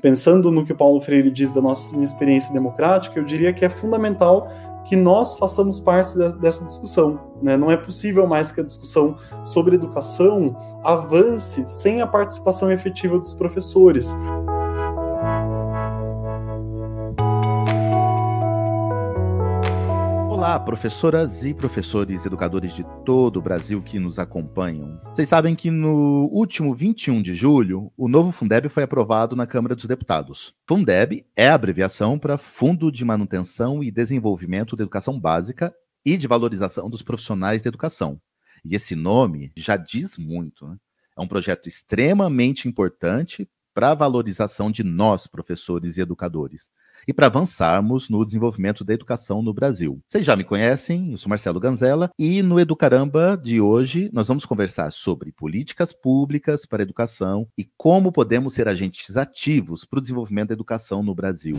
pensando no que Paulo Freire diz da nossa experiência democrática, eu diria que é fundamental que nós façamos parte dessa discussão. Né? Não é possível mais que a discussão sobre educação avance sem a participação efetiva dos professores. Olá, professoras e professores educadores de todo o Brasil que nos acompanham. Vocês sabem que no último 21 de julho, o novo Fundeb foi aprovado na Câmara dos Deputados. Fundeb é a abreviação para Fundo de Manutenção e Desenvolvimento da Educação Básica e de Valorização dos Profissionais de Educação. E esse nome já diz muito. Né? É um projeto extremamente importante para a valorização de nós, professores e educadores e para avançarmos no desenvolvimento da educação no Brasil. Vocês já me conhecem, eu sou Marcelo Ganzella e no Educaramba de hoje nós vamos conversar sobre políticas públicas para a educação e como podemos ser agentes ativos para o desenvolvimento da educação no Brasil.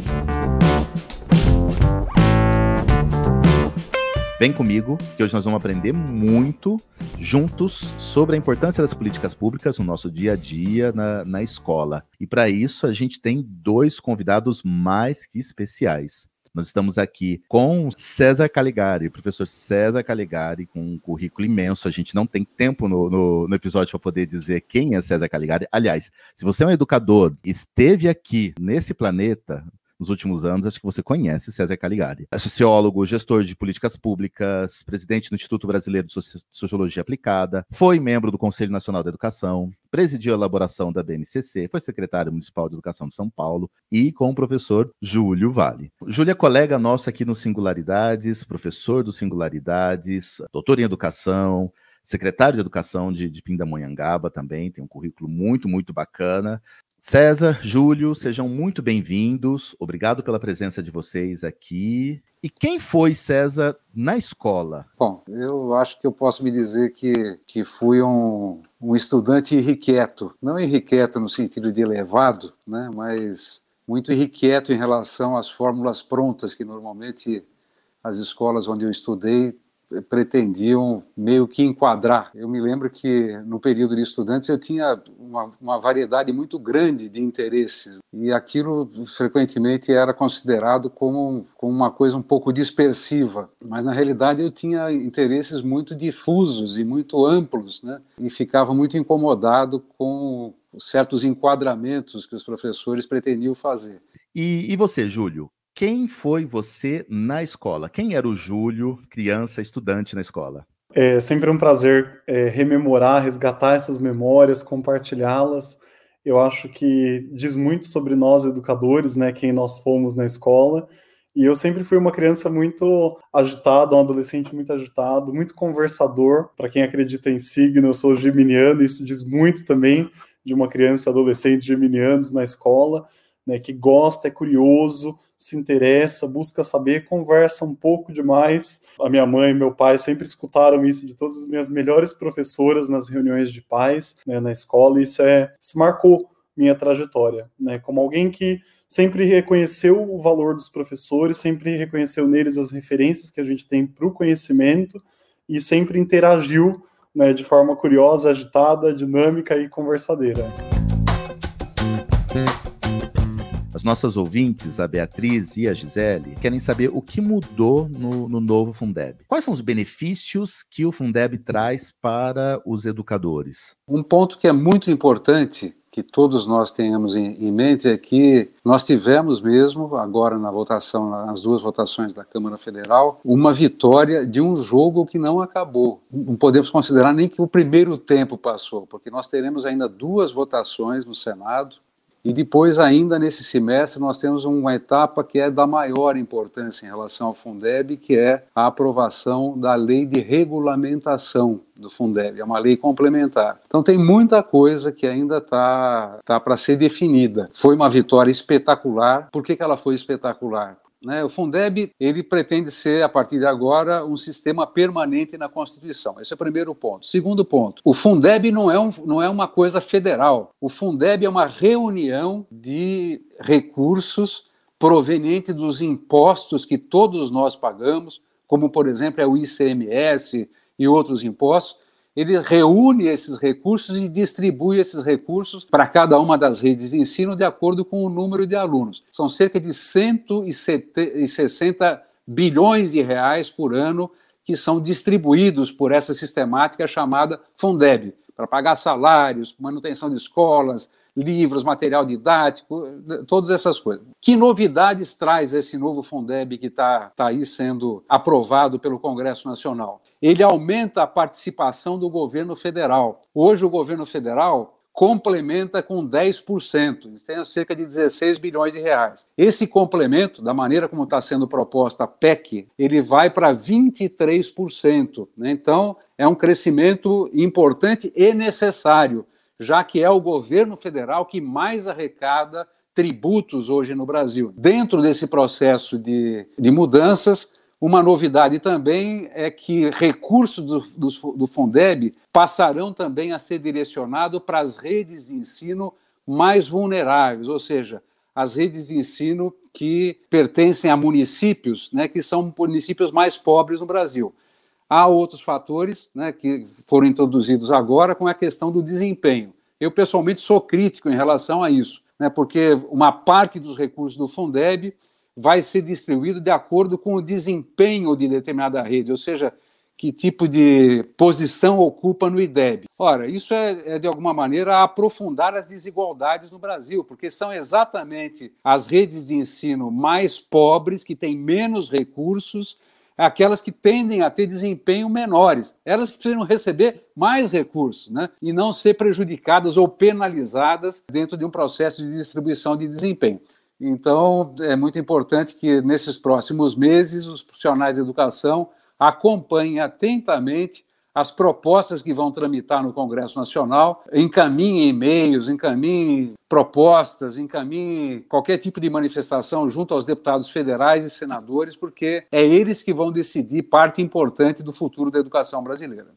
Vem comigo, que hoje nós vamos aprender muito juntos sobre a importância das políticas públicas no nosso dia a dia na, na escola. E para isso, a gente tem dois convidados mais que especiais. Nós estamos aqui com César Caligari, professor César Caligari, com um currículo imenso. A gente não tem tempo no, no, no episódio para poder dizer quem é César Caligari. Aliás, se você é um educador, esteve aqui nesse planeta, nos últimos anos, acho que você conhece César Caligari. É sociólogo, gestor de políticas públicas, presidente do Instituto Brasileiro de Sociologia Aplicada, foi membro do Conselho Nacional da Educação, presidiu a elaboração da BNCC, foi secretário municipal de Educação de São Paulo e com o professor Júlio Vale. Júlio é colega nosso aqui no Singularidades, professor do Singularidades, doutor em Educação, secretário de Educação de, de Pindamonhangaba também, tem um currículo muito, muito bacana. César, Júlio, sejam muito bem-vindos. Obrigado pela presença de vocês aqui. E quem foi César na escola? Bom, eu acho que eu posso me dizer que, que fui um, um estudante irrequieto. Não irrequieto no sentido de elevado, né, mas muito irrequieto em relação às fórmulas prontas que normalmente as escolas onde eu estudei pretendiam meio que enquadrar. Eu me lembro que no período de estudantes eu tinha uma, uma, variedade muito grande de interesses e aquilo frequentemente era considerado como, como uma coisa um pouco dispersiva, mas na realidade eu tinha interesses muito difusos e muito amplos, né? E ficava muito incomodado com certos enquadramentos que os professores pretendiam fazer. E, e você, Júlio? Quem foi você na escola? Quem era o Júlio, criança, estudante na escola? É sempre um prazer é, rememorar, resgatar essas memórias, compartilhá-las. Eu acho que diz muito sobre nós educadores, né, quem nós fomos na escola. E eu sempre fui uma criança muito agitada, um adolescente muito agitado, muito conversador. Para quem acredita em signo, eu sou geminiano, isso diz muito também de uma criança adolescente geminianos na escola, né, que gosta, é curioso, se interessa, busca saber, conversa um pouco demais. A minha mãe e meu pai sempre escutaram isso de todas as minhas melhores professoras nas reuniões de pais, né, na escola, e isso é isso marcou minha trajetória, né, como alguém que sempre reconheceu o valor dos professores, sempre reconheceu neles as referências que a gente tem para o conhecimento e sempre interagiu né, de forma curiosa, agitada, dinâmica e conversadeira. As nossas ouvintes, a Beatriz e a Gisele, querem saber o que mudou no, no novo Fundeb. Quais são os benefícios que o Fundeb traz para os educadores? Um ponto que é muito importante que todos nós tenhamos em, mente é que nós tivemos mesmo, agora na votação, nas duas votações da Câmara Federal, uma vitória de um jogo que não acabou. Não podemos considerar nem que o primeiro tempo passou, porque nós teremos ainda duas votações no Senado e depois, ainda nesse semestre, nós temos uma etapa que é da maior importância em relação ao Fundeb, que é a aprovação da lei de regulamentação do Fundeb, é uma lei complementar. Então tem muita coisa que ainda está tá para ser definida. Foi uma vitória espetacular. Por que, que ela foi espetacular? Né? O Fundeb ele pretende ser, a partir de agora, um sistema permanente na Constituição. Esse é o primeiro ponto. Segundo ponto, o Fundeb não é, um, não é uma coisa federal. O Fundeb é uma reunião de recursos provenientes dos impostos que todos nós pagamos, como, por exemplo, é o ICMS e outros impostos. Ele reúne esses recursos e distribui esses recursos para cada uma das redes de ensino de acordo com o número de alunos. São cerca de 160 bilhões de reais por ano que são distribuídos por essa sistemática chamada Fundeb, para pagar salários, manutenção de escolas, livros, material didático, todas essas coisas. Que novidades traz esse novo Fundeb que está tá aí sendo aprovado pelo Congresso Nacional? Ele aumenta a participação do governo federal. Hoje, o governo federal complementa com 10%, eles têm cerca de 16 bilhões de reais. Esse complemento, da maneira como está sendo proposta a PEC, ele vai para 23%. Né? Então, é um crescimento importante e necessário já que é o governo federal que mais arrecada tributos hoje no Brasil. Dentro desse processo de, de mudanças, uma novidade também é que recursos do, do, do Fundeb passarão também a ser direcionados para as redes de ensino mais vulneráveis, ou seja, as redes de ensino que pertencem a municípios, né, que são municípios mais pobres no Brasil. Há outros fatores né, que foram introduzidos agora com a questão do desempenho. Eu, pessoalmente, sou crítico em relação a isso, né, porque uma parte dos recursos do Fundeb vai ser distribuído de acordo com o desempenho de determinada rede, ou seja, que tipo de posição ocupa no IDEB. Ora, isso é, é, de alguma maneira aprofundar as desigualdades no Brasil, porque são exatamente as redes de ensino mais pobres, que têm menos recursos, aquelas que tendem a ter desempenho menores. Elas precisam receber mais recursos, né? E não ser prejudicadas ou penalizadas dentro de um processo de distribuição de desempenho. Então, é muito importante que nesses próximos meses os profissionais de educação acompanhem atentamente as propostas que vão tramitar no Congresso Nacional, encaminhem e-mails, encaminhem propostas, encaminhem qualquer tipo de manifestação junto aos deputados federais e senadores, porque é eles que vão decidir parte importante do futuro da educação brasileira.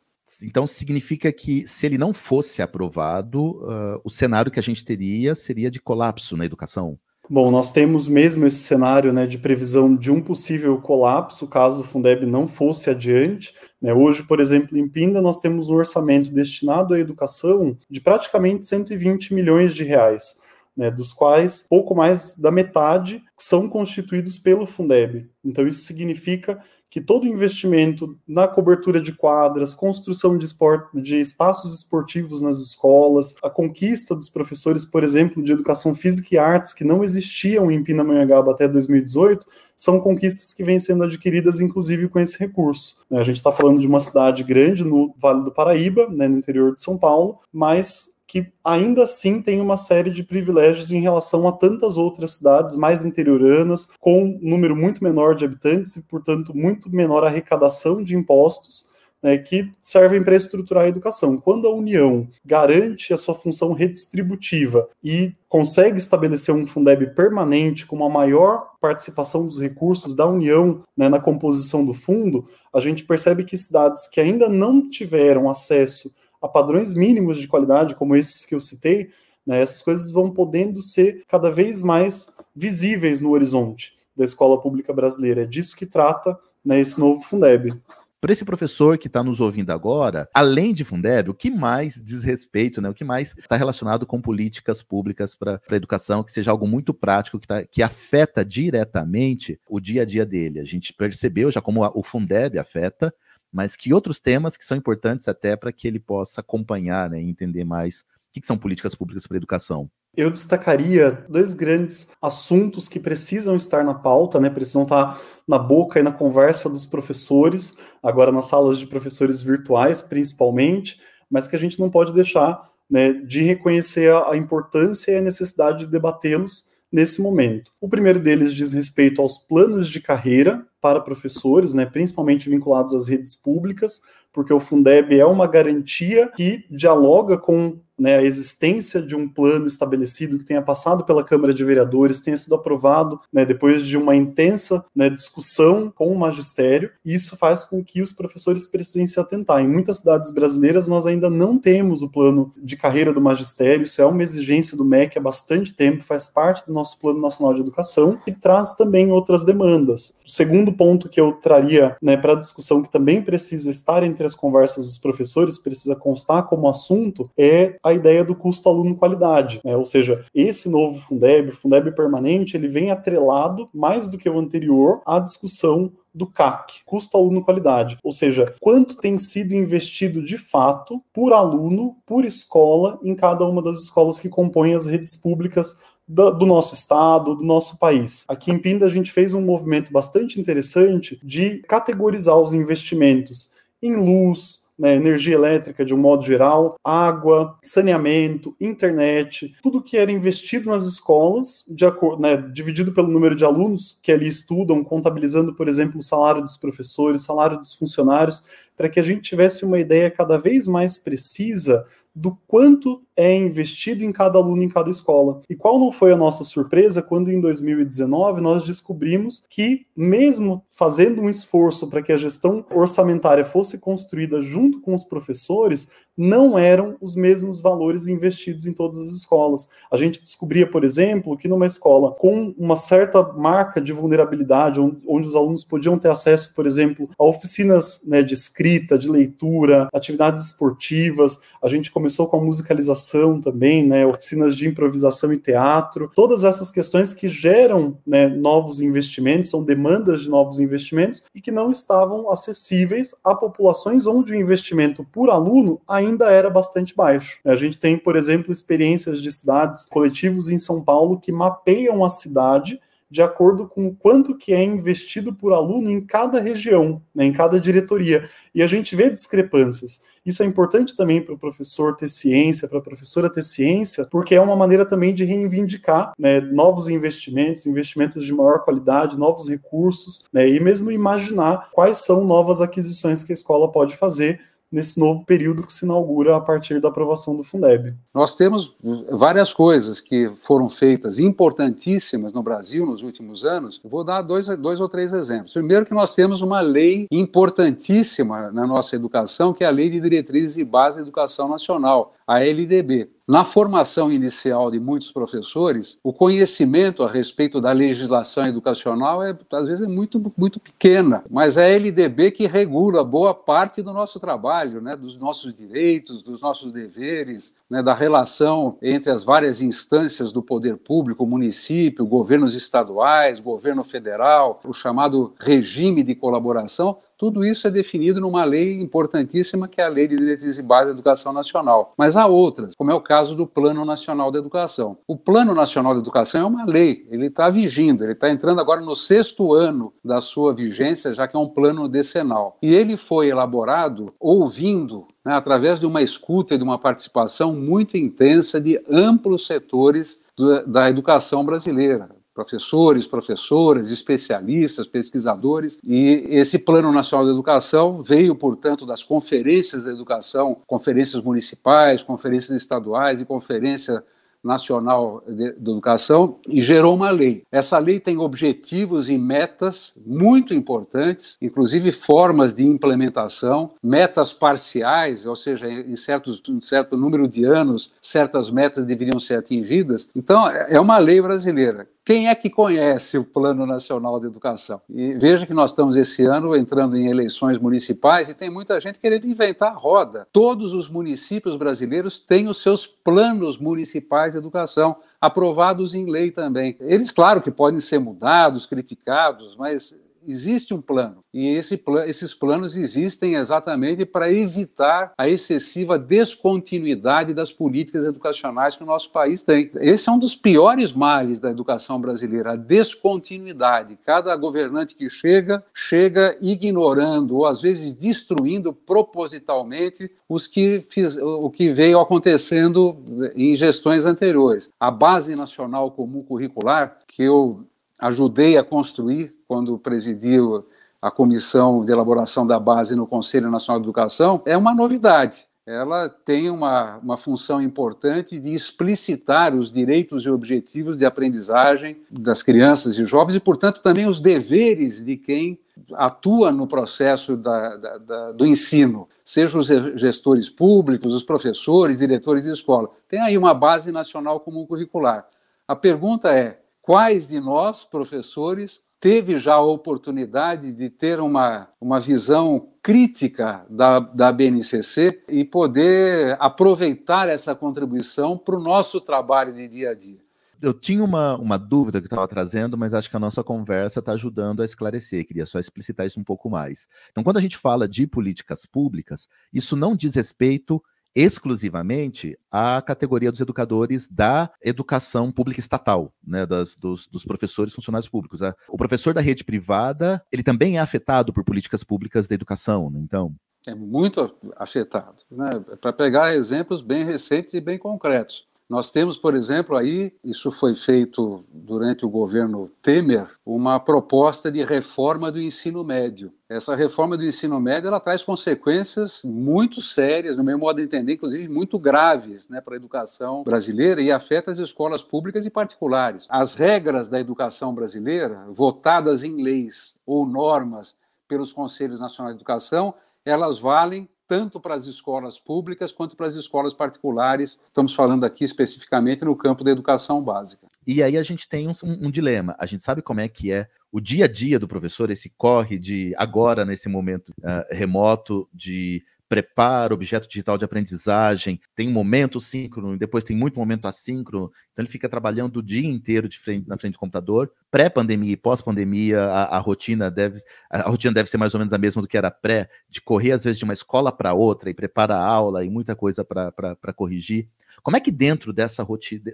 Então significa que se ele não fosse aprovado, uh, o cenário que a gente teria seria de colapso na educação? Bom, nós temos mesmo esse cenário né, de previsão de um possível colapso caso o Fundeb não fosse adiante. Né? Hoje, por exemplo, em Pinda, nós temos um orçamento destinado à educação de praticamente 120 milhões de reais. Né, dos quais pouco mais da metade são constituídos pelo Fundeb. Então, isso significa que todo investimento na cobertura de quadras, construção de, esport, de espaços esportivos nas escolas, a conquista dos professores, por exemplo, de educação física e artes, que não existiam em Pindamonhangaba até 2018, são conquistas que vêm sendo adquiridas, inclusive, com esse recurso. Né, a gente está falando de uma cidade grande no Vale do Paraíba, né, no interior de São Paulo, mas que ainda assim tem uma série de privilégios em relação a tantas outras cidades mais interioranas, com um número muito menor de habitantes e, portanto, muito menor arrecadação de impostos. Né, que servem para estruturar a educação. Quando a União garante a sua função redistributiva e consegue estabelecer um Fundeb permanente com uma maior participação dos recursos da União né, na composição do fundo, a gente percebe que cidades que ainda não tiveram acesso a padrões mínimos de qualidade, como esses que eu citei, né, essas coisas vão podendo ser cada vez mais visíveis no horizonte da escola pública brasileira. É disso que trata né, esse novo Fundeb. Para esse professor que está nos ouvindo agora, além de Fundeb, o que mais diz respeito, né, o que mais está relacionado com políticas públicas para a educação, que seja algo muito prático, que, tá, que afeta diretamente o dia a dia dele. A gente percebeu já como o Fundeb afeta, mas que outros temas que são importantes até para que ele possa acompanhar né, e entender mais o que, que são políticas públicas para a educação. Eu destacaria dois grandes assuntos que precisam estar na pauta, né? Precisam estar na boca e na conversa dos professores, agora nas salas de professores virtuais, principalmente, mas que a gente não pode deixar né, de reconhecer a, a importância e a necessidade de debatê-los nesse momento. O primeiro deles diz respeito aos planos de carreira para professores, né, principalmente vinculados às redes públicas, porque o Fundeb é uma garantia que dialoga com né, a existência de um plano estabelecido que tenha passado pela Câmara de Vereadores, tenha sido aprovado né, depois de uma intensa né, discussão com o magistério, e isso faz com que os professores precisem se atentar. Em muitas cidades brasileiras, nós ainda não temos o plano de carreira do magistério, isso é uma exigência do MEC há bastante tempo, faz parte do nosso Plano Nacional de Educação e traz também outras demandas. O segundo ponto que eu traria né, para a discussão, que também precisa estar entre as conversas dos professores, precisa constar como assunto, é a ideia do custo aluno-qualidade. Né? Ou seja, esse novo Fundeb, o Fundeb permanente, ele vem atrelado, mais do que o anterior, à discussão do CAC, custo aluno qualidade, ou seja, quanto tem sido investido de fato por aluno, por escola, em cada uma das escolas que compõem as redes públicas do nosso estado, do nosso país. Aqui em Pinda a gente fez um movimento bastante interessante de categorizar os investimentos em luz, né, energia elétrica de um modo geral, água, saneamento, internet, tudo que era investido nas escolas, de né, dividido pelo número de alunos que ali estudam, contabilizando, por exemplo, o salário dos professores, salário dos funcionários, para que a gente tivesse uma ideia cada vez mais precisa do quanto é investido em cada aluno em cada escola. E qual não foi a nossa surpresa quando em 2019 nós descobrimos que, mesmo fazendo um esforço para que a gestão orçamentária fosse construída junto com os professores, não eram os mesmos valores investidos em todas as escolas. A gente descobria, por exemplo, que numa escola com uma certa marca de vulnerabilidade, onde, os alunos podiam ter acesso, por exemplo, a oficinas né, de escrita, de leitura, atividades esportivas, a gente começou com a musicalização também, né, oficinas de improvisação e teatro, todas essas questões que geram né, novos investimentos, são demandas de novos investimentos e que não estavam acessíveis a populações onde o investimento por aluno ainda era bastante baixo. A gente tem, por exemplo, experiências de cidades, coletivos em São Paulo que mapeiam a cidade de acordo com o quanto que é investido por aluno em cada região, né, em cada diretoria. E a gente vê discrepâncias. Isso é importante também para o professor ter ciência, para a professora ter ciência, porque é uma maneira também de reivindicar né, novos investimentos, investimentos de maior qualidade, novos recursos, né, e mesmo imaginar quais são novas aquisições que a escola pode fazer nesse novo período que se inaugura a partir da aprovação do Fundeb. Nós temos várias coisas que foram feitas importantíssimas no Brasil nos últimos anos. vou dar dois, dois ou três exemplos. Primeiro, que nós temos uma lei importantíssima na nossa educação, que é a Lei de Diretrizes e Base da Educação Nacional, a LDB. Na formação inicial de muitos professores, o conhecimento a respeito da legislação educacional é às vezes é muito muito pequena, mas é a LDB que regula boa parte do nosso trabalho, né, dos nossos direitos, dos nossos deveres, né, da relação entre as várias instâncias do poder público, município, governos estaduais, governo federal, o chamado regime de colaboração tudo isso é definido numa lei importantíssima, que é a Lei de Diretrizes e Base da Educação Nacional. Mas há outras, como é o caso do Plano Nacional da Educação. O Plano Nacional da Educação é uma lei, ele está vigindo, ele está entrando agora no sexto ano da sua vigência, já que é um plano decenal. E ele foi elaborado ouvindo né, através de uma escuta e de uma participação muito intensa de amplos setores da educação brasileira, professores, professoras, especialistas, pesquisadores. E esse Plano Nacional de Educação veio, portanto, das conferências da educação, conferências municipais, conferências estaduais e conferência Nacional de, Educação e gerou uma lei. Essa lei tem objetivos e metas muito importantes, inclusive formas de implementação, metas parciais, ou seja, em certos, um certo número de anos, certas metas deveriam ser atingidas. Então, é uma lei brasileira quem é que conhece o Plano Nacional de Educação? E veja que nós estamos esse ano entrando em eleições municipais e tem muita gente querendo inventar a roda. Todos os municípios brasileiros têm os seus planos municipais de educação, aprovados em lei também. Eles, claro, que podem ser mudados, criticados, mas existe um plano e esse esses planos existem exatamente para evitar a excessiva descontinuidade das políticas educacionais que o nosso país tem. Esse é um dos piores males da educação brasileira, a descontinuidade. Cada governante que chega, chega ignorando ou às vezes destruindo propositalmente os que fiz, o que veio acontecendo em gestões anteriores. A Base Nacional Comum Curricular, que eu ajudei a construir quando presidiu a comissão de elaboração da base no Conselho Nacional de Educação, é uma novidade. ela tem uma, uma função importante de explicitar os direitos e objetivos de aprendizagem das crianças e jovens e, portanto, também os deveres de quem atua no processo da, da, da, do ensino, sejam os gestores públicos, os professores, diretores de escola. Tem aí uma base nacional comum curricular. A pergunta é: quais de nós, professores, teve já a oportunidade de ter uma, uma visão crítica da, da BNCC e poder aproveitar essa contribuição para o nosso trabalho de dia a dia. Eu tinha uma, uma dúvida que estava trazendo, mas acho que a nossa conversa está ajudando a esclarecer. Queria só explicitar isso um pouco mais. Então, quando a gente fala de políticas públicas, isso não diz respeito exclusivamente a categoria dos educadores da educação pública estatal, né, das, dos, dos professores funcionários públicos. O professor da rede privada, ele também é afetado por políticas públicas da educação, né? então... É muito afetado. Né? Para pegar exemplos bem recentes e bem concretos. Nós temos, por exemplo, aí, isso foi feito durante o governo Temer, uma proposta de reforma do ensino médio. Essa reforma do ensino médio ela traz consequências muito sérias, no meu modo de entender, inclusive muito graves né, para a educação brasileira e afeta as escolas públicas e particulares. As regras da educação brasileira, votadas em leis ou normas pelos Conselhos Nacionais de Educação, elas valem tanto para as escolas públicas quanto para as escolas particulares. Estamos falando aqui especificamente no campo da educação básica. E aí a gente tem um, um, dilema. A gente sabe como é que é o dia a dia do professor, esse corre de agora, nesse momento uh, remoto, de prepara objeto digital de aprendizagem, tem um momento síncrono depois tem muito momento assíncrono, então ele fica trabalhando o dia inteiro frente, na frente do computador. Pré-pandemia e pós-pandemia, a, a, rotina deve a rotina deve ser mais ou menos a mesma do que era pré, de correr às vezes de uma escola para outra e prepara a aula e muita coisa para corrigir. Como é que dentro dessa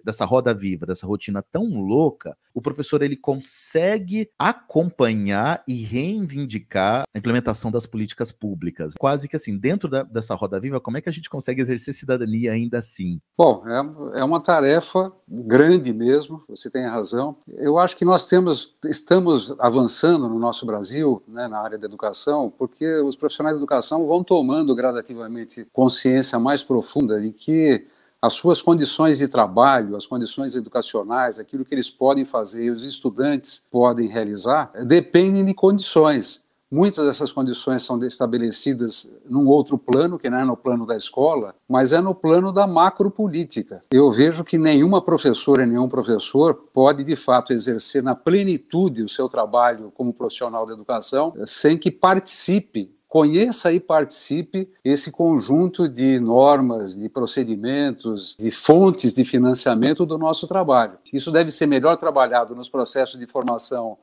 dessa roda viva, dessa rotina tão louca, o professor ele consegue acompanhar e reivindicar a implementação das políticas públicas? Quase que assim, dentro da, dessa roda viva, como é que a gente consegue exercer cidadania ainda assim? Bom, é, é uma tarefa grande mesmo, você tem razão. Eu acho que nós temos, estamos avançando no nosso Brasil, né, na área da educação, porque os profissionais de educação vão tomando gradativamente consciência mais profunda de que as suas condições de trabalho, as condições educacionais, aquilo que eles podem fazer e os estudantes podem realizar, dependem de condições. Muitas dessas condições são estabelecidas num outro plano, que não é no plano da escola, mas é no plano da macropolítica. Eu vejo que nenhuma professora nenhum professor pode, de fato, exercer na plenitude o seu trabalho como profissional da educação sem que participe conheça e participe esse conjunto de normas, de procedimentos, de fontes de financiamento do nosso trabalho. Isso deve ser melhor trabalhado nos processos de formação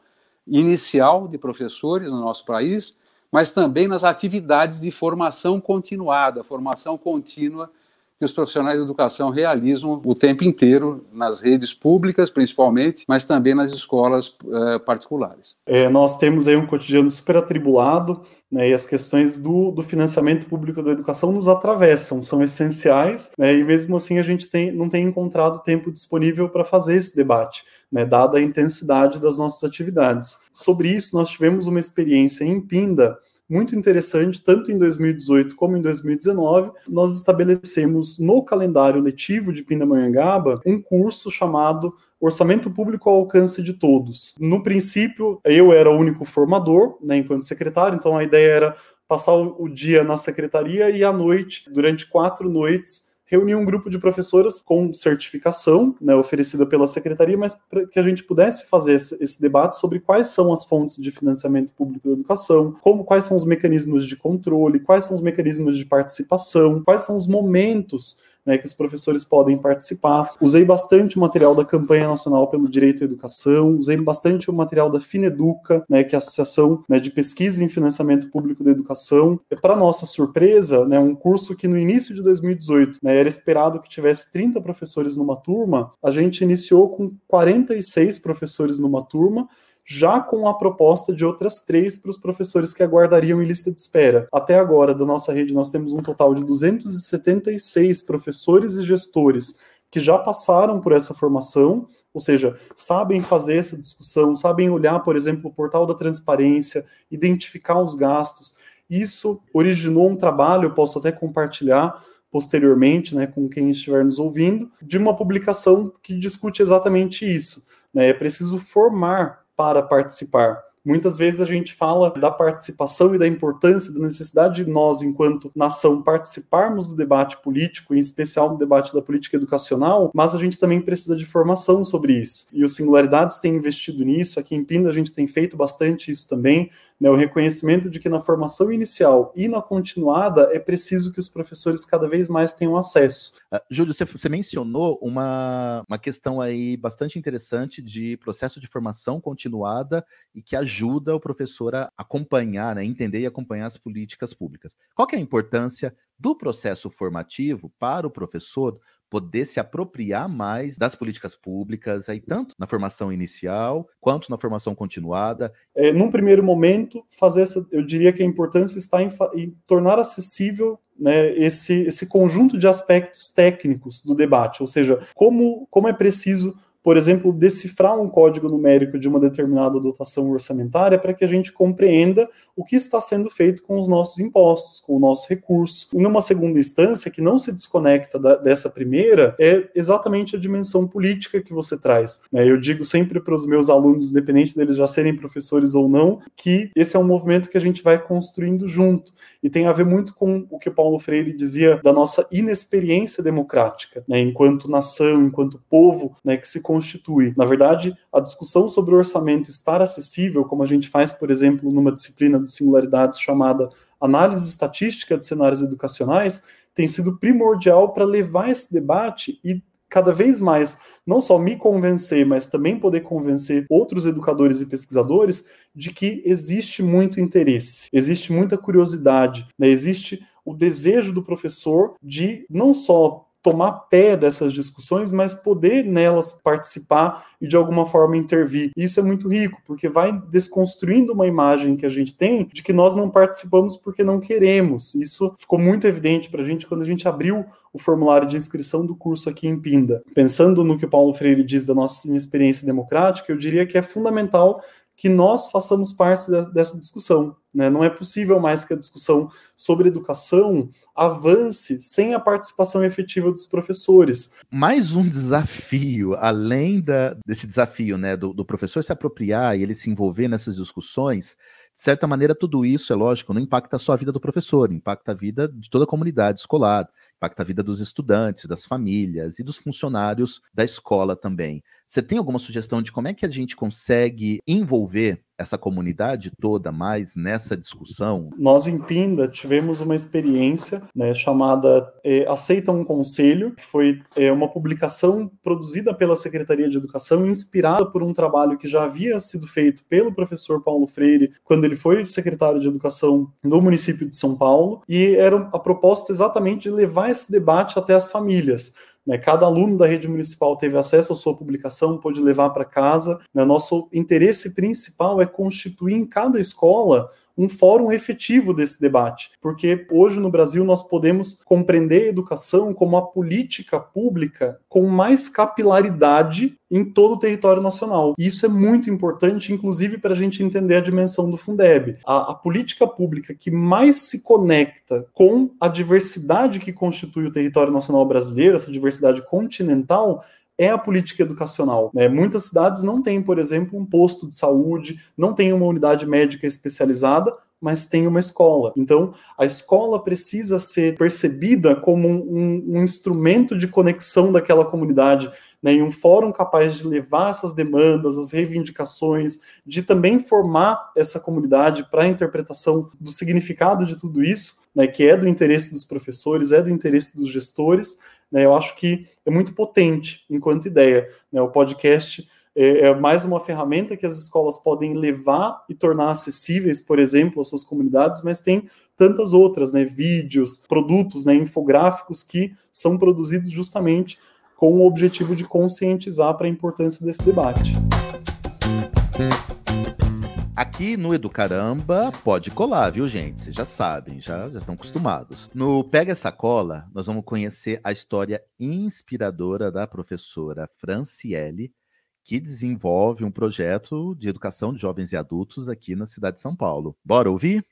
inicial de professores no nosso país, mas também nas atividades de formação continuada, formação contínua que os profissionais de educação realizam o tempo inteiro nas redes públicas, principalmente, mas também nas escolas uh, particulares. É, nós temos aí um cotidiano super atribulado, né, e as questões do, do, financiamento público da educação nos atravessam, são essenciais, né, e mesmo assim a gente tem, não tem encontrado tempo disponível para fazer esse debate. Né, dada a intensidade das nossas atividades. Sobre isso, nós tivemos uma experiência em Pinda, muito interessante, tanto em 2018 como em 2019, nós estabelecemos no calendário letivo de Pindamonhangaba um curso chamado Orçamento Público ao Alcance de Todos. No princípio, eu era o único formador, né, enquanto secretário, então a ideia era passar o dia na secretaria e à noite, durante quatro noites, reunir um grupo de professoras com certificação, né, oferecida pela secretaria, mas para que a gente pudesse fazer esse, esse, debate sobre quais são as fontes de financiamento público da educação, como quais são os mecanismos de controle, quais são os mecanismos de participação, quais são os momentos né, que os professores podem participar. Usei bastante o material da Campanha Nacional pelo Direito à Educação, usei bastante o material da Fineduca, né, que é a Associação né, de Pesquisa em Financiamento Público da Educação. Para nossa surpresa, né, um curso que no início de 2018 né, era esperado que tivesse 30 professores numa turma, a gente iniciou com 46 professores numa turma, já com a proposta de outras três para os professores que aguardariam em lista de espera. Até agora, da nossa rede, nós temos um total de 276 professores e gestores que já passaram por essa formação, ou seja, sabem fazer essa discussão, sabem olhar, por exemplo, o portal da transparência, identificar os gastos. Isso originou um trabalho, eu posso até compartilhar, posteriormente, né, com quem estiver nos ouvindo, de uma publicação que discute exatamente isso. Né? É preciso formar para participar. Muitas vezes a gente fala da participação e da importância, da necessidade de nós, enquanto nação, participarmos do debate político, em especial no debate da política educacional, mas a gente também precisa de formação sobre isso. E os Singularidades têm investido nisso, aqui em Pinda a gente tem feito bastante isso também né, o reconhecimento de que na formação inicial e na continuada é preciso que os professores cada vez mais tenham acesso. Uh, Júlio, você, você, mencionou uma, uma questão aí bastante interessante de processo de formação continuada e que ajuda o professor a acompanhar, né, entender e acompanhar as políticas públicas. Qual é a importância do processo formativo para o professor poder se apropriar mais das políticas públicas, aí tanto na formação inicial quanto na formação continuada. É, num primeiro momento, fazer essa, eu diria que a importância está em, em tornar acessível né, esse, esse conjunto de aspectos técnicos do debate, ou seja, como, como é preciso por exemplo, decifrar um código numérico de uma determinada dotação orçamentária para que a gente compreenda o que está sendo feito com os nossos impostos, com o nosso recurso. E numa segunda instância, que não se desconecta da, dessa primeira, é exatamente a dimensão política que você traz. Né? Eu digo sempre para os meus alunos, independente deles já serem professores ou não, que esse é um movimento que a gente vai construindo junto. E tem a ver muito com o que Paulo Freire dizia da nossa inexperiência democrática, né? enquanto nação, enquanto povo né, que se constitui. Na verdade, a discussão sobre o orçamento estar acessível, como a gente faz, por exemplo, numa disciplina de singularidades chamada Análise Estatística de Cenários Educacionais, tem sido primordial para levar esse debate e cada vez mais não só me convencer, mas também poder convencer outros educadores e pesquisadores de que existe muito interesse, existe muita curiosidade, né? existe o desejo do professor de não só tomar pé dessas discussões, mas poder nelas participar e de alguma forma intervir. Isso é muito rico, porque vai desconstruindo uma imagem que a gente tem de que nós não participamos porque não queremos. Isso ficou muito evidente para a gente quando a gente abriu o formulário de inscrição do curso aqui em Pinda. Pensando no que o Paulo Freire diz da nossa experiência democrática, eu diria que é fundamental que nós façamos parte dessa discussão. Né? Não é possível mais que a discussão sobre educação avance sem a participação efetiva dos professores. Mais um desafio, além da, desse desafio né, do, do professor se apropriar e ele se envolver nessas discussões, de certa maneira, tudo isso, é lógico, não impacta só a vida do professor, impacta a vida de toda a comunidade escolar, impacta a vida dos estudantes, das famílias e dos funcionários da escola também. Você tem alguma sugestão de como é que a gente consegue envolver essa comunidade toda mais nessa discussão? Nós em Pinda tivemos uma experiência né, chamada é, Aceita um Conselho, que foi é, uma publicação produzida pela Secretaria de Educação, inspirada por um trabalho que já havia sido feito pelo professor Paulo Freire quando ele foi secretário de Educação no município de São Paulo, e era a proposta exatamente de levar esse debate até as famílias. Né? Cada aluno da rede municipal teve acesso à sua publicação, pôde levar para casa. Né? Nosso interesse principal é constituir em cada escola um fórum efetivo desse debate, porque hoje no Brasil nós podemos compreender a educação como a política pública com mais capilaridade em todo o território nacional. E isso é muito importante, inclusive para a gente entender a dimensão do Fundeb. A, a, política pública que mais se conecta com a diversidade que constitui o território nacional brasileiro, essa diversidade continental, é a política educacional. Né? Muitas cidades não têm, por exemplo, um posto de saúde, não tem uma unidade médica especializada, mas tem uma escola. Então, a escola precisa ser percebida como um, um, um instrumento de conexão daquela comunidade, né, em um fórum capaz de levar essas demandas, as reivindicações, de também formar essa comunidade para a interpretação do significado de tudo isso, né, que é do interesse dos professores, é do interesse dos gestores, né, eu acho que é muito potente enquanto ideia. Né, o podcast é, é, mais uma ferramenta que as escolas podem levar e tornar acessíveis, por exemplo, às suas comunidades, mas tem tantas outras, né, vídeos, produtos, né, infográficos que são produzidos justamente com o objetivo de conscientizar para a importância desse debate. Aqui no Educaramba pode colar, viu, gente? Vocês já sabem, já, já estão acostumados. No Pega essa cola, nós vamos conhecer a história inspiradora da professora Franciele, que desenvolve um projeto de educação de jovens e adultos aqui na cidade de São Paulo. Bora ouvir?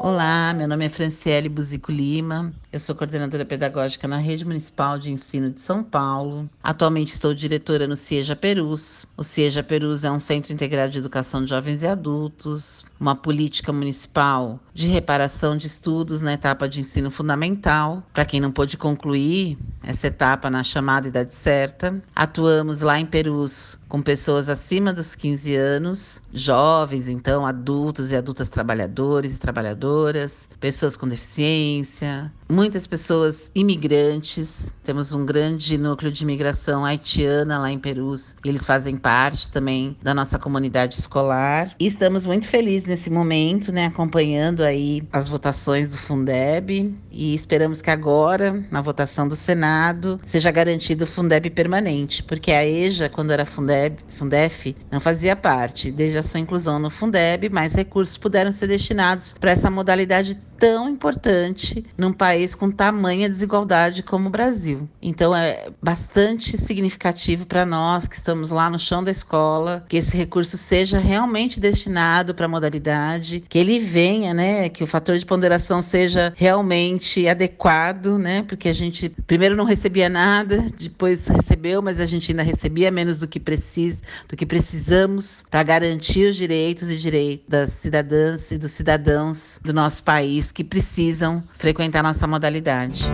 Olá, meu nome é Franciele Buzico Lima, eu sou coordenadora pedagógica na Rede Municipal de Ensino de São Paulo. Atualmente estou diretora no CIEJA Perus. O CIEJA Perus é um centro integrado de educação de jovens e adultos, uma política municipal de reparação de estudos na etapa de ensino fundamental, para quem não pôde concluir essa etapa na chamada idade certa. Atuamos lá em Perus com pessoas acima dos 15 anos, jovens, então, adultos e adultas trabalhadores e trabalhadoras, pessoas com deficiência, muitas pessoas imigrantes. Temos um grande núcleo de imigração haitiana lá em Perus, eles fazem parte também da nossa comunidade escolar. E estamos muito felizes nesse momento, né, acompanhando aí as votações do Fundeb e esperamos que agora, na votação do Senado, seja garantido o Fundeb permanente, porque a EJA, quando era Fundeb, Fundef não fazia parte. Desde a sua inclusão no Fundeb, mais recursos puderam ser destinados para essa modalidade tão importante num país com tamanha desigualdade como o Brasil. Então é bastante significativo para nós que estamos lá no chão da escola que esse recurso seja realmente destinado para a modalidade, que ele venha, né, que o fator de ponderação seja realmente adequado, né, porque a gente primeiro não recebia nada, depois recebeu, mas a gente ainda recebia menos do que precisa, do que precisamos para garantir os direitos e direitos das cidadãs e dos cidadãos do nosso país que precisam frequentar nossa modalidade.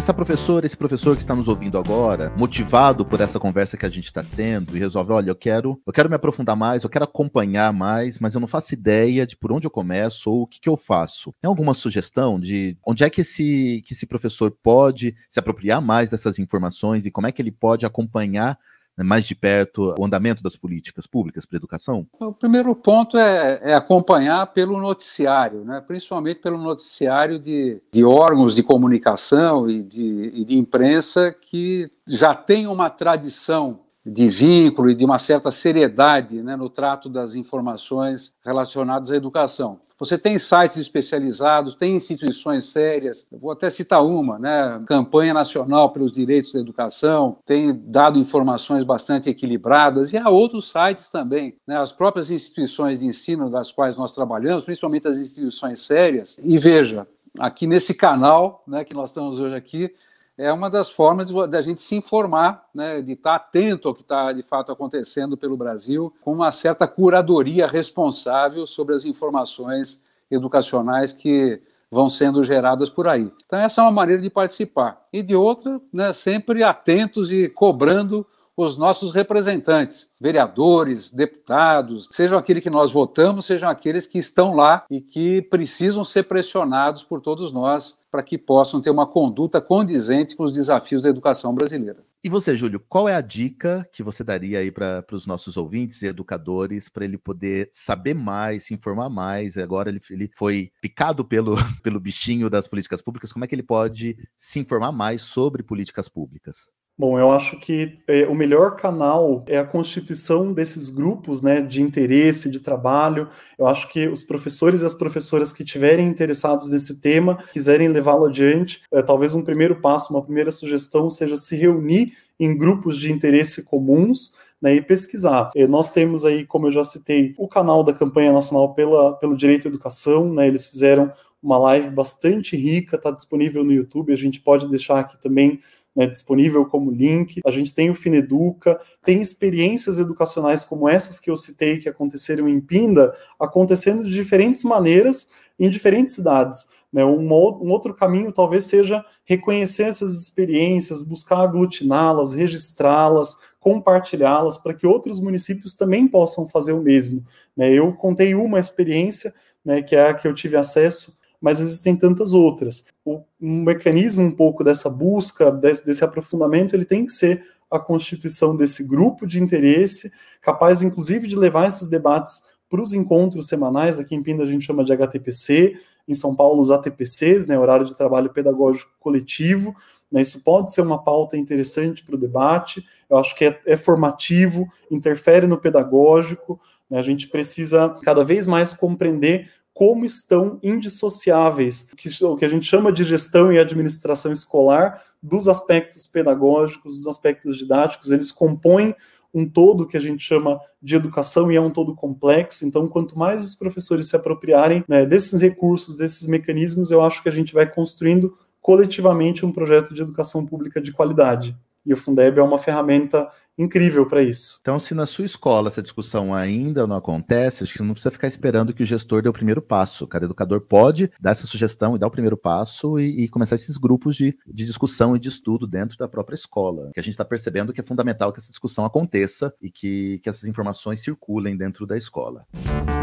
essa professora, esse professor que está nos ouvindo agora, motivado por essa conversa que a gente está tendo e resolve, olha, eu quero, eu quero me aprofundar mais, eu quero acompanhar mais, mas eu não faço ideia de por onde eu começo ou o que, que eu faço. Tem alguma sugestão de onde é que esse, que esse professor pode se apropriar mais dessas informações e como é que ele pode acompanhar mais de perto o andamento das políticas públicas para a educação? O primeiro ponto é, é acompanhar pelo noticiário, né? principalmente pelo noticiário de, de órgãos de comunicação e de, e de imprensa que já tem uma tradição de vínculo e de uma certa seriedade né, no trato das informações relacionadas à educação. Você tem sites especializados, tem instituições sérias. Eu vou até citar uma, né? Campanha Nacional pelos Direitos da Educação, tem dado informações bastante equilibradas, e há outros sites também, né? As próprias instituições de ensino das quais nós trabalhamos, principalmente as instituições sérias. E veja, aqui nesse canal, né, que nós estamos hoje aqui, é uma das formas da gente se informar, né, de estar atento ao que está de fato acontecendo pelo Brasil, com uma certa curadoria responsável sobre as informações educacionais que vão sendo geradas por aí. Então, essa é uma maneira de participar. E de outra, né, sempre atentos e cobrando os nossos representantes, vereadores, deputados, sejam aqueles que nós votamos, sejam aqueles que estão lá e que precisam ser pressionados por todos nós para que possam ter uma conduta condizente com os desafios da educação brasileira. E você, Júlio, qual é a dica que você daria aí para os nossos ouvintes e educadores para ele poder saber mais, se informar mais? Agora ele, ele foi picado pelo, pelo bichinho das políticas públicas, como é que ele pode se informar mais sobre políticas públicas? Bom, eu acho que é, o melhor canal é a constituição desses grupos né, de interesse, de trabalho. Eu acho que os professores e as professoras que estiverem interessados nesse tema, quiserem levá-lo adiante, é, talvez um primeiro passo, uma primeira sugestão seja se reunir em grupos de interesse comuns né, e pesquisar. É, nós temos aí, como eu já citei, o canal da campanha nacional pela, pelo direito à educação, né, eles fizeram uma live bastante rica, está disponível no YouTube, a gente pode deixar aqui também né, disponível como link. A gente tem o Fineduca, tem experiências educacionais como essas que eu citei que aconteceram em Pinda, acontecendo de diferentes maneiras em diferentes cidades. Né? Um, um outro caminho talvez seja reconhecer essas experiências, buscar aglutiná-las, registrá-las, compartilhá-las para que outros municípios também possam fazer o mesmo. Né? Eu contei uma experiência, né, que é a que eu tive acesso mas existem tantas outras. O um mecanismo um pouco dessa busca, desse, desse aprofundamento, ele tem que ser a constituição desse grupo de interesse, capaz inclusive de levar esses debates para os encontros semanais, aqui em Pinda a gente chama de HTPC, em São Paulo os ATPCs, né, horário de trabalho pedagógico coletivo, né, isso pode ser uma pauta interessante para o debate, eu acho que é, é formativo, interfere no pedagógico, né, a gente precisa cada vez mais compreender como estão indissociáveis, o que a gente chama de gestão e administração escolar, dos aspectos pedagógicos, dos aspectos didáticos, eles compõem um todo que a gente chama de educação e é um todo complexo. Então, quanto mais os professores se apropriarem né, desses recursos, desses mecanismos, eu acho que a gente vai construindo coletivamente um projeto de educação pública de qualidade. E o Fundeb é uma ferramenta incrível para isso. Então, se na sua escola essa discussão ainda não acontece, acho que não precisa ficar esperando que o gestor dê o primeiro passo. Cada educador pode dar essa sugestão e dar o primeiro passo e, e começar esses grupos de, de, discussão e de estudo dentro da própria escola. Que a gente está percebendo que é fundamental que essa discussão aconteça e que, que essas informações circulem dentro da escola. Chegamos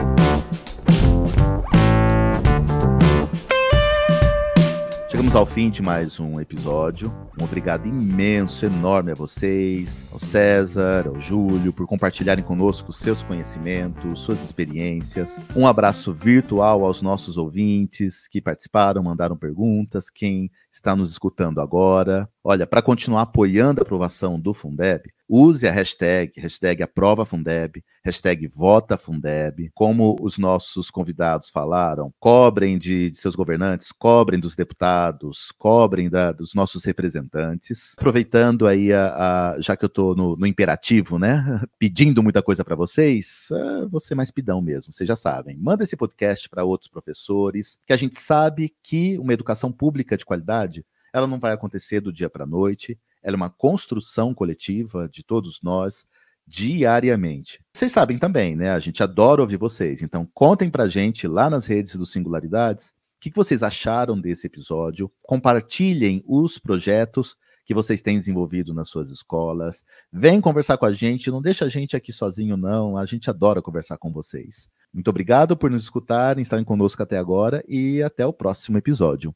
ao fim de mais um episódio. Um obrigado imenso, enorme a vocês, ao César, ao Júlio, por compartilharem conosco seus conhecimentos, suas experiências. Um abraço virtual aos nossos ouvintes que participaram, mandaram perguntas, quem está nos escutando agora. Olha, para continuar apoiando a aprovação do Fundeb, use a hashtag, hashtag aprova Fundeb, hashtag vota Fundeb. Como os nossos convidados falaram, cobrem de, de seus governantes, cobrem dos deputados, cobrem da, dos nossos representantes. Aproveitando aí, a, a já que eu estou no, no, imperativo, né, pedindo muita coisa para vocês, uh, vou ser mais pidão mesmo, vocês já sabem. Manda esse podcast para outros professores, que a gente sabe que uma educação pública de qualidade ela não vai acontecer do dia para a noite, ela é uma construção coletiva de todos nós diariamente. Vocês sabem também, né? A gente adora ouvir vocês. Então, contem pra gente lá nas redes do Singularidades o que, vocês acharam desse episódio. Compartilhem os projetos que vocês têm desenvolvido nas suas escolas. Vem conversar com a gente, não deixa a gente aqui sozinho, não. A gente adora conversar com vocês. Muito obrigado por nos escutarem, estarem conosco até agora e até o próximo episódio.